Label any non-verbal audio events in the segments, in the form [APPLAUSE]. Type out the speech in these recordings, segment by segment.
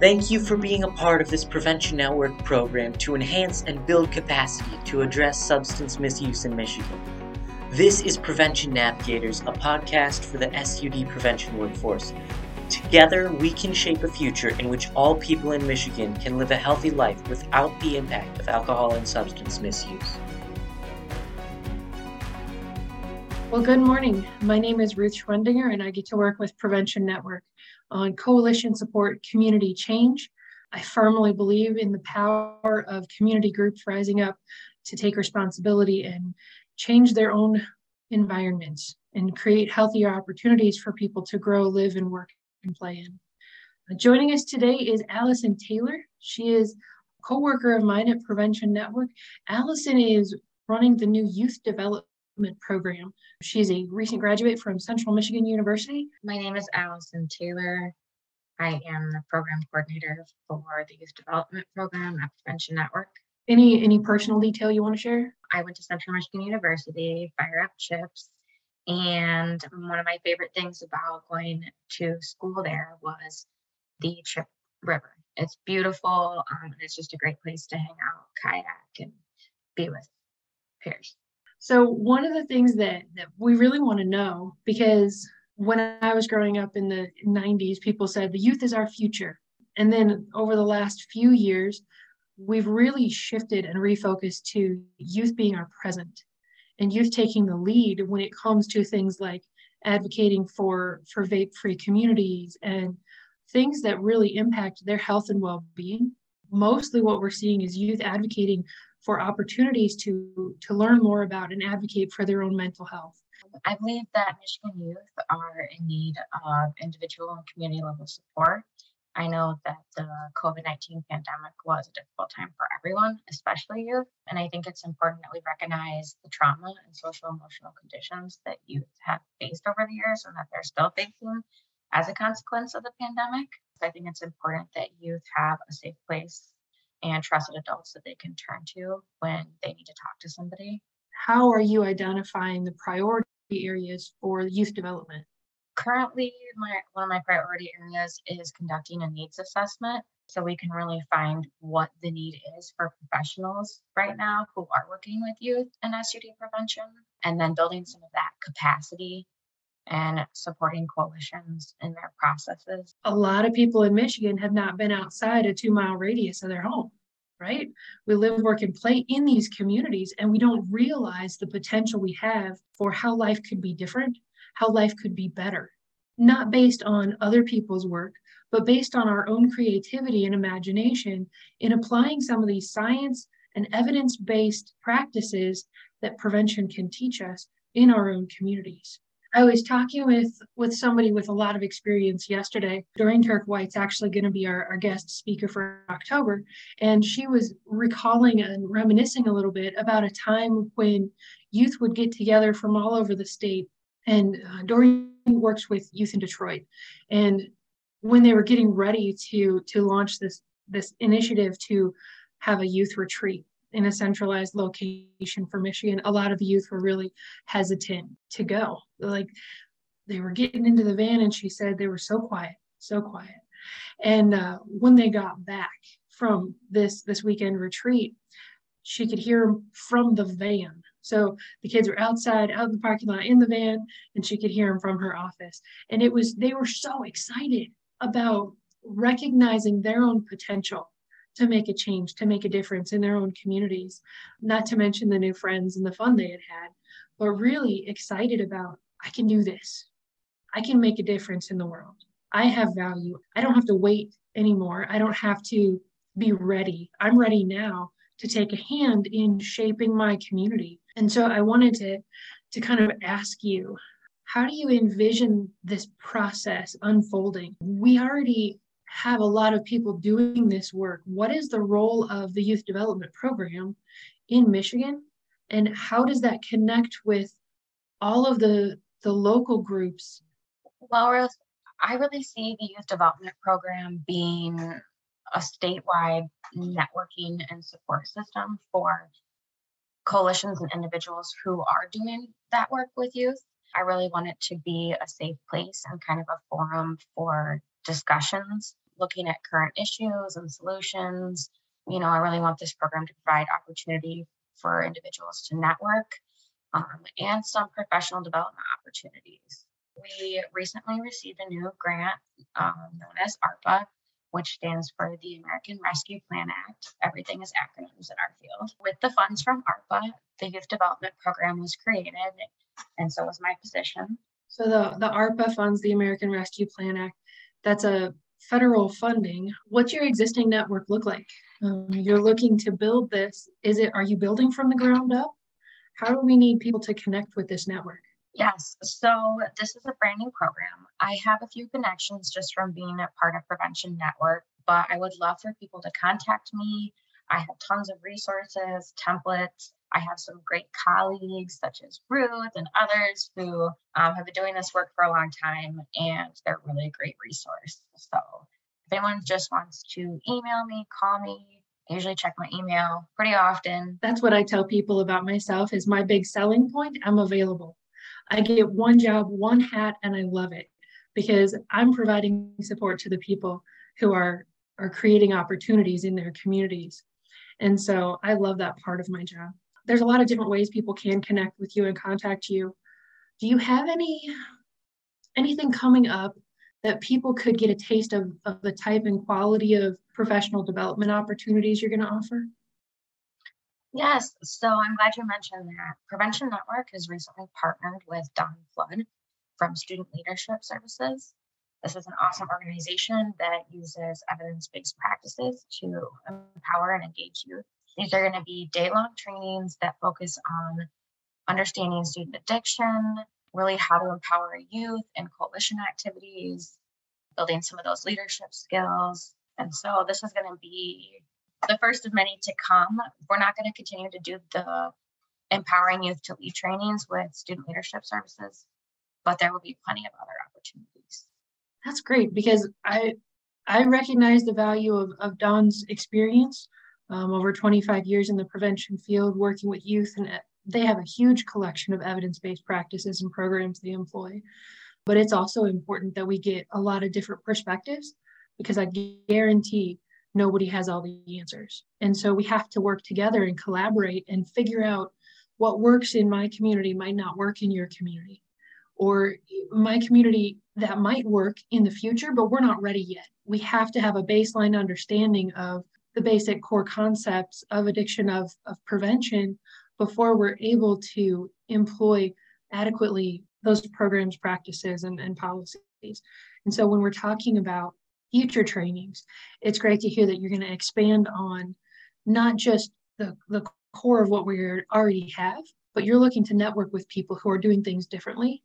Thank you for being a part of this Prevention Network program to enhance and build capacity to address substance misuse in Michigan. This is Prevention Navigators, a podcast for the SUD prevention workforce. Together, we can shape a future in which all people in Michigan can live a healthy life without the impact of alcohol and substance misuse. Well, good morning. My name is Ruth Schwendinger, and I get to work with Prevention Network on coalition support community change. I firmly believe in the power of community groups rising up to take responsibility and change their own environments and create healthier opportunities for people to grow, live, and work and play in. Uh, joining us today is Allison Taylor. She is a co-worker of mine at Prevention Network. Allison is running the new youth development program. She's a recent graduate from Central Michigan University. My name is Allison Taylor. I am the program coordinator for the Youth Development Program at Prevention Network. Any any personal detail you want to share? I went to Central Michigan University, fire up chips, and one of my favorite things about going to school there was the Chip River. It's beautiful. Um, and it's just a great place to hang out, kayak, and be with peers. So one of the things that, that we really want to know, because when I was growing up in the 90s, people said the youth is our future. And then over the last few years, we've really shifted and refocused to youth being our present and youth taking the lead when it comes to things like advocating for for vape free communities and things that really impact their health and well-being mostly what we're seeing is youth advocating for opportunities to to learn more about and advocate for their own mental health. I believe that Michigan youth are in need of individual and community level support. I know that the COVID 19 pandemic was a difficult time for everyone, especially youth. And I think it's important that we recognize the trauma and social emotional conditions that youth have faced over the years and that they're still facing as a consequence of the pandemic. I think it's important that youth have a safe place and trusted adults that they can turn to when they need to talk to somebody. How are you identifying the priority areas for youth development? Currently, my, one of my priority areas is conducting a needs assessment so we can really find what the need is for professionals right now who are working with youth and SUD prevention, and then building some of that capacity and supporting coalitions in their processes. A lot of people in Michigan have not been outside a two mile radius of their home, right? We live, work, and play in these communities, and we don't realize the potential we have for how life could be different, how life could be better, not based on other people's work, but based on our own creativity and imagination in applying some of these science and evidence based practices that prevention can teach us in our own communities. I was talking with with somebody with a lot of experience yesterday. Doreen Turk White's actually going to be our, our guest speaker for October. And she was recalling and reminiscing a little bit about a time when youth would get together from all over the state. And uh, Doreen works with youth in Detroit. And when they were getting ready to to launch this this initiative to have a youth retreat in a centralized location for Michigan, a lot of the youth were really hesitant to go. Like they were getting into the van, and she said they were so quiet, so quiet. And uh, when they got back from this this weekend retreat, she could hear them from the van. So the kids were outside, out in the parking lot, in the van, and she could hear them from her office. And it was they were so excited about recognizing their own potential to make a change, to make a difference in their own communities, not to mention the new friends and the fun they had had, but really excited about I can do this. I can make a difference in the world. I have value. I don't have to wait anymore. I don't have to be ready. I'm ready now to take a hand in shaping my community. And so I wanted to to kind of ask you how do you envision this process unfolding? We already have a lot of people doing this work. What is the role of the youth development program in Michigan? And how does that connect with all of the, the local groups? Well, I really see the youth development program being a statewide networking and support system for coalitions and individuals who are doing that work with youth. I really want it to be a safe place and kind of a forum for discussions looking at current issues and solutions. You know, I really want this program to provide opportunity for individuals to network um, and some professional development opportunities. We recently received a new grant um, known as ARPA, which stands for the American Rescue Plan Act. Everything is acronyms in our field. With the funds from ARPA, the youth development program was created, and so was my position. So the, the ARPA funds, the American Rescue Plan Act, that's a federal funding. What's your existing network look like? Um, you're looking to build this. Is it, are you building from the ground up? How do we need people to connect with this network? Yes, so this is a brand new program. I have a few connections just from being a part of Prevention Network, but I would love for people to contact me. I have tons of resources, templates. I have some great colleagues such as Ruth and others who um, have been doing this work for a long time and they're really a great resource. So if anyone just wants to email me, call me, I usually check my email pretty often. That's what I tell people about myself is my big selling point. I'm available. I get one job, one hat, and I love it because I'm providing support to the people who are are creating opportunities in their communities. And so I love that part of my job. There's a lot of different ways people can connect with you and contact you. Do you have any anything coming up that people could get a taste of, of the type and quality of professional development opportunities you're going to offer? Yes, so I'm glad you mentioned that. Prevention Network has recently partnered with Don Flood from Student Leadership Services. This is an awesome organization that uses evidence based practices to empower and engage youth. These are going to be day long trainings that focus on understanding student addiction, really how to empower youth in coalition activities, building some of those leadership skills. And so this is going to be the first of many to come. We're not going to continue to do the empowering youth to lead trainings with student leadership services, but there will be plenty of other opportunities. That's great because I I recognize the value of, of Dawn's experience um, over 25 years in the prevention field, working with youth and they have a huge collection of evidence-based practices and programs they employ. But it's also important that we get a lot of different perspectives because I guarantee nobody has all the answers. And so we have to work together and collaborate and figure out what works in my community might not work in your community. Or my community that might work in the future, but we're not ready yet. We have to have a baseline understanding of the basic core concepts of addiction of, of prevention before we're able to employ adequately those programs, practices, and, and policies. And so when we're talking about future trainings, it's great to hear that you're going to expand on not just the, the core of what we already have, but you're looking to network with people who are doing things differently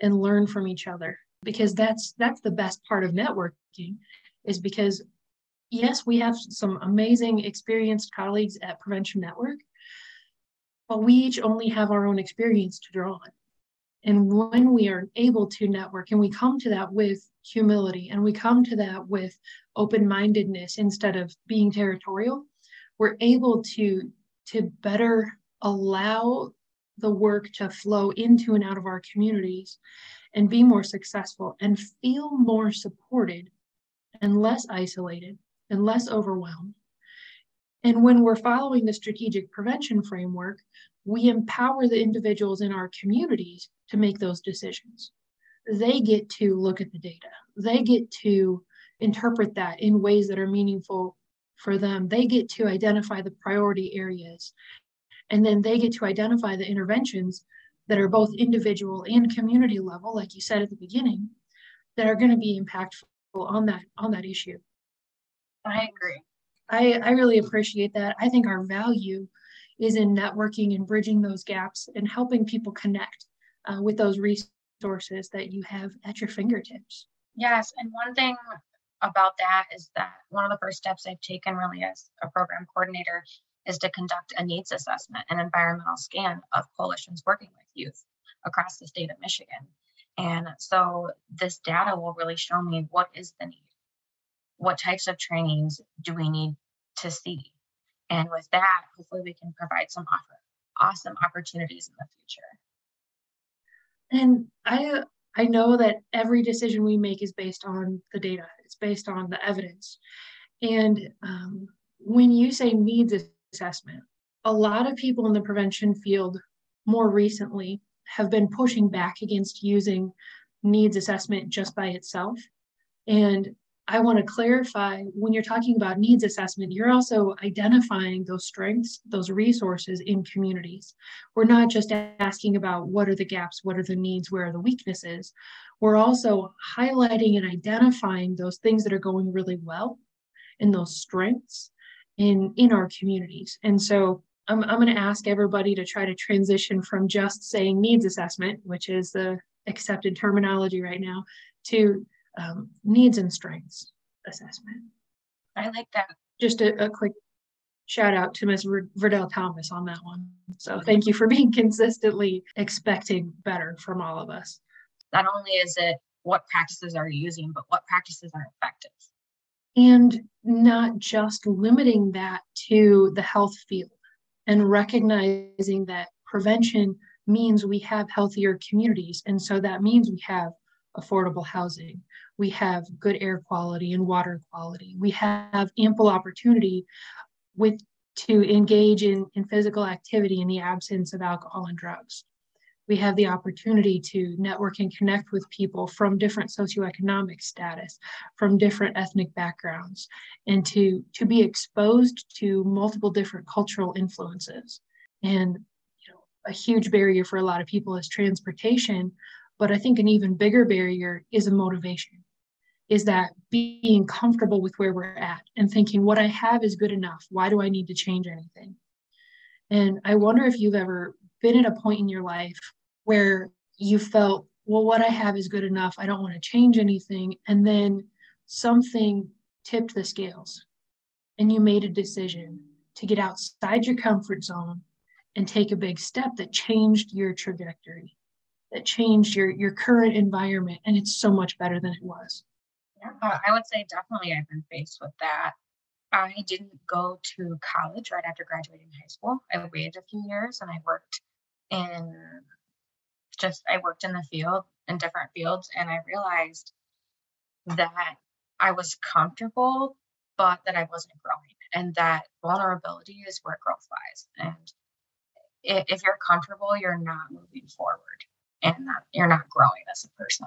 and learn from each other because that's that's the best part of networking is because yes we have some amazing experienced colleagues at prevention network but we each only have our own experience to draw on. And when we are able to network and we come to that with humility and we come to that with open mindedness instead of being territorial, we're able to, to better allow the work to flow into and out of our communities and be more successful and feel more supported and less isolated and less overwhelmed and when we're following the strategic prevention framework, we empower the individuals in our communities to make those decisions. They get to look at the data, they get to interpret that in ways that are meaningful for them. They get to identify the priority areas, and then they get to identify the interventions that are both individual and community level, like you said at the beginning, that are going to be impactful on that on that issue. I agree. I, I really appreciate that. I think our value is in networking and bridging those gaps and helping people connect uh, with those resources that you have at your fingertips. Yes. And one thing about that is that one of the first steps I've taken really as a program coordinator is to conduct a needs assessment and environmental scan of coalitions working with youth across the state of Michigan. And so this data will really show me what is the need what types of trainings do we need to see? And with that, hopefully we can provide some offer, awesome opportunities in the future. And I I know that every decision we make is based on the data, it's based on the evidence. And um, when you say needs assessment, a lot of people in the prevention field more recently have been pushing back against using needs assessment just by itself. And I want to clarify when you're talking about needs assessment, you're also identifying those strengths, those resources in communities. We're not just asking about what are the gaps, what are the needs, where are the weaknesses. We're also highlighting and identifying those things that are going really well and those strengths in, in our communities. And so I'm, I'm going to ask everybody to try to transition from just saying needs assessment, which is the accepted terminology right now, to um, needs and strengths assessment. I like that. Just a, a quick shout out to Ms. Verdell Thomas on that one. So thank you for [LAUGHS] being consistently expecting better from all of us. Not only is it what practices are you using, but what practices are effective. And not just limiting that to the health field and recognizing that prevention means we have healthier communities. And so that means we have affordable housing we have good air quality and water quality. We have ample opportunity with to engage in, in physical activity in the absence of alcohol and drugs. We have the opportunity to network and connect with people from different socioeconomic status, from different ethnic backgrounds, and to, to be exposed to multiple different cultural influences. And you know, a huge barrier for a lot of people is transportation, but I think an even bigger barrier is a motivation is that being comfortable with where we're at and thinking what I have is good enough. Why do I need to change anything? And I wonder if you've ever been at a point in your life where you felt, well, what I have is good enough. I don't want to change anything. And then something tipped the scales and you made a decision to get outside your comfort zone and take a big step that changed your trajectory, that changed your, your current environment. And it's so much better than it was. Uh, I would say definitely I've been faced with that. I didn't go to college right after graduating high school. I waited a few years and I worked in just I worked in the field in different fields and I realized that I was comfortable but that I wasn't growing and that vulnerability is where growth lies and if you're comfortable you're not moving forward and you're not growing as a person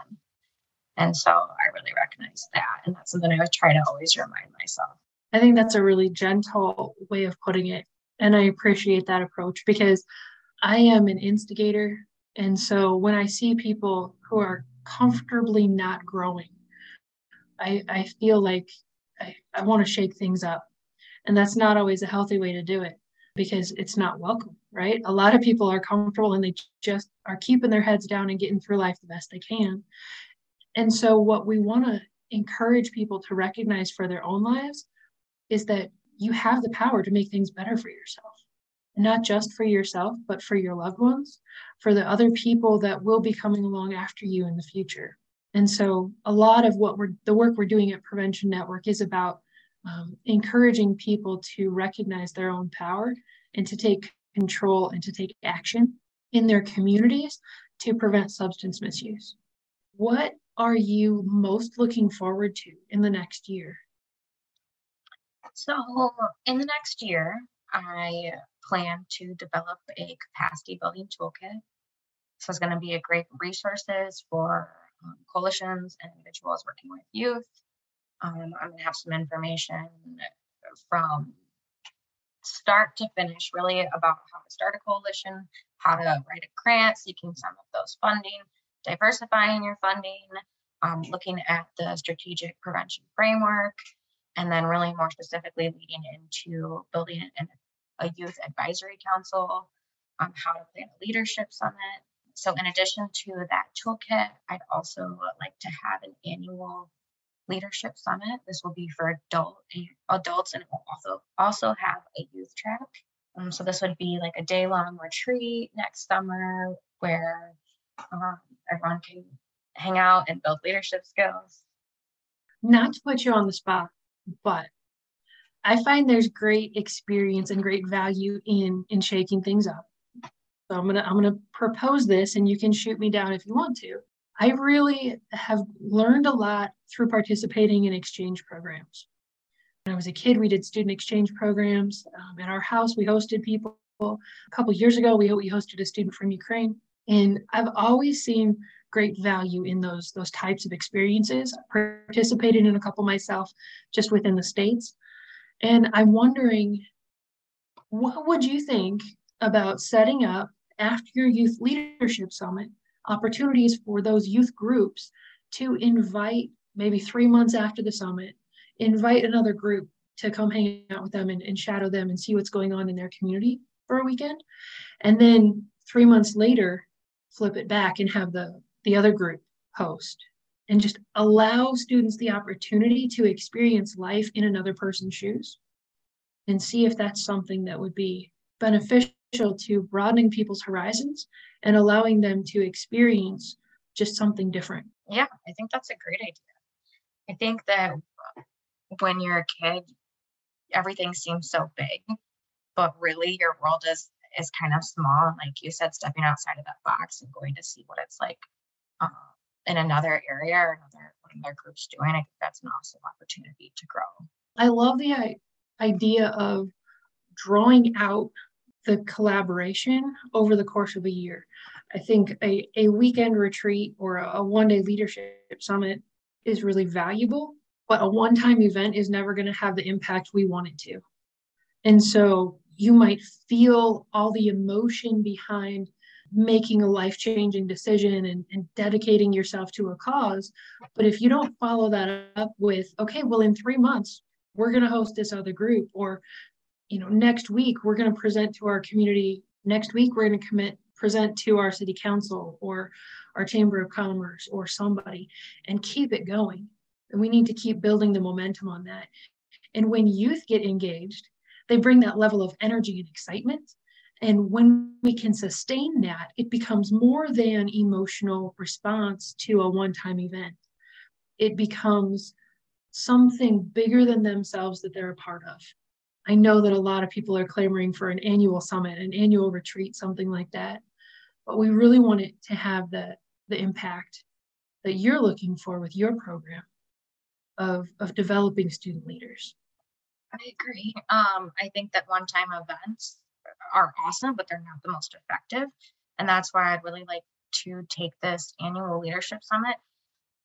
and so I really recognize that. And that's something I would try to always remind myself. I think that's a really gentle way of putting it. And I appreciate that approach because I am an instigator. And so when I see people who are comfortably not growing, I, I feel like I, I want to shake things up. And that's not always a healthy way to do it because it's not welcome, right? A lot of people are comfortable and they just are keeping their heads down and getting through life the best they can. And so, what we want to encourage people to recognize for their own lives is that you have the power to make things better for yourself. not just for yourself, but for your loved ones, for the other people that will be coming along after you in the future. And so, a lot of what we're the work we're doing at Prevention Network is about um, encouraging people to recognize their own power and to take control and to take action in their communities to prevent substance misuse. What are you most looking forward to in the next year? So, in the next year, I plan to develop a capacity building toolkit. So, it's going to be a great resources for um, coalitions and individuals working with youth. Um, I'm going to have some information from start to finish, really about how to start a coalition, how to write a grant, seeking some of those funding, diversifying your funding, um, looking at the strategic prevention framework, and then really more specifically leading into building an, a youth advisory council, um, how to plan a leadership summit. So in addition to that toolkit, I'd also like to have an annual leadership summit. This will be for adult adults and will also also have a youth track. Um, so this would be like a day long retreat next summer where um, everyone can hang out and build leadership skills. Not to put you on the spot, but I find there's great experience and great value in in shaking things up. So I'm gonna I'm gonna propose this, and you can shoot me down if you want to. I really have learned a lot through participating in exchange programs. When I was a kid, we did student exchange programs. Um, at our house, we hosted people. A couple years ago, we, we hosted a student from Ukraine. And I've always seen great value in those, those types of experiences. I participated in a couple myself just within the States. And I'm wondering, what would you think about setting up after your youth leadership summit opportunities for those youth groups to invite maybe three months after the summit invite another group to come hang out with them and, and shadow them and see what's going on in their community for a weekend. And then three months later, flip it back and have the, the other group host and just allow students the opportunity to experience life in another person's shoes and see if that's something that would be beneficial to broadening people's horizons and allowing them to experience just something different. Yeah, I think that's a great idea. I think that when you're a kid, everything seems so big, but really your world is is kind of small. Like you said, stepping outside of that box and going to see what it's like uh, in another area or another group's doing. I think that's an awesome opportunity to grow. I love the idea of drawing out the collaboration over the course of a year. I think a, a weekend retreat or a one day leadership summit is really valuable but a one time event is never going to have the impact we want it to. And so you might feel all the emotion behind making a life changing decision and, and, dedicating yourself to a cause. But if you don't follow that up with, okay, well, in three months, we're going to host this other group, or, you know, next week, we're going to present to our community. Next week, we're going to commit, present to our city council or our chamber of commerce or somebody and keep it going and we need to keep building the momentum on that. And when youth get engaged, they bring that level of energy and excitement. And when we can sustain that, it becomes more than emotional response to a one time event. It becomes something bigger than themselves that they're a part of. I know that a lot of people are clamoring for an annual summit, an annual retreat, something like that. But we really want it to have the, the impact that you're looking for with your program of, of developing student leaders. I agree. [LAUGHS] Um, I think that one time events are awesome, but they're not the most effective. And that's why I'd really like to take this annual leadership summit,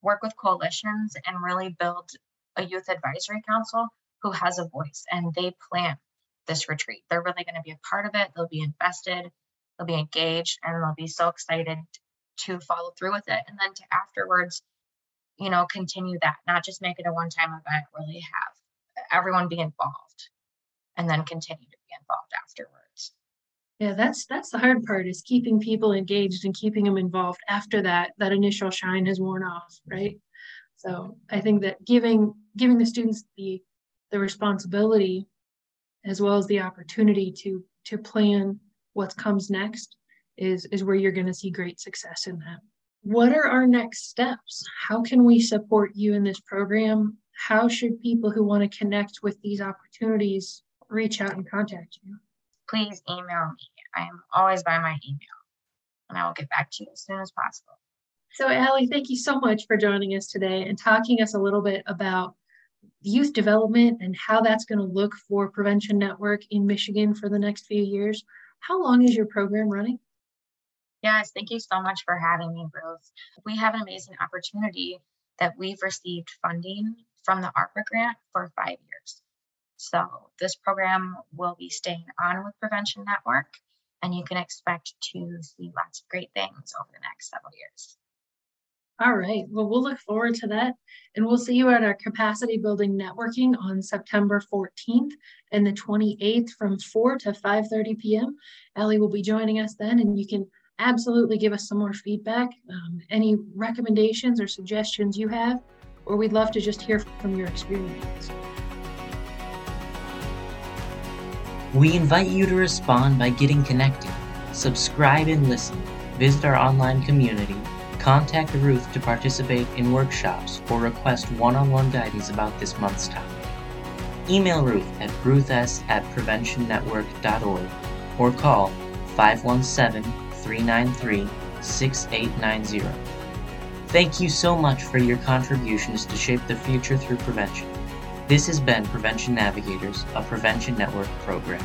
work with coalitions, and really build a youth advisory council who has a voice and they plan this retreat. They're really going to be a part of it. They'll be invested, they'll be engaged, and they'll be so excited to follow through with it. And then to afterwards you know, continue that, not just make it a one time event, really have everyone be involved and then continue to be involved afterwards. Yeah, that's that's the hard part is keeping people engaged and keeping them involved after that that initial shine has worn off, right? So I think that giving giving the students the the responsibility as well as the opportunity to to plan what comes next is is where you're going to see great success in that what are our next steps? How can we support you in this program? How should people who want to connect with these opportunities reach out and contact you? Please email me. I am always by my email, and I will get back to you as soon as possible. So, Allie, thank you so much for joining us today and talking us a little bit about youth development and how that's going to look for Prevention Network in Michigan for the next few years. How long is your program running? Yes, thank you so much for having me, Ruth. We have an amazing opportunity that we've received funding from the ARPA grant for five years. So this program will be staying on with Prevention Network, and you can expect to see lots of great things over the next several years. All right. Well, we'll look forward to that. And we'll see you at our capacity building networking on September 14th and the 28th from 4 to 5.30 p.m. Ellie will be joining us then, and you can absolutely give us some more feedback, um, any recommendations or suggestions you have, or we'd love to just hear from your experience. We invite you to respond by getting connected, subscribe and listen, visit our online community, contact Ruth to participate in workshops or request one on one guidance about this month's topic. Email Ruth at ruths at preventionnetwork.org or call 517 393 6890. Thank you so much for your contributions to shape the future through prevention. This has been Prevention Navigators, a Prevention Network program.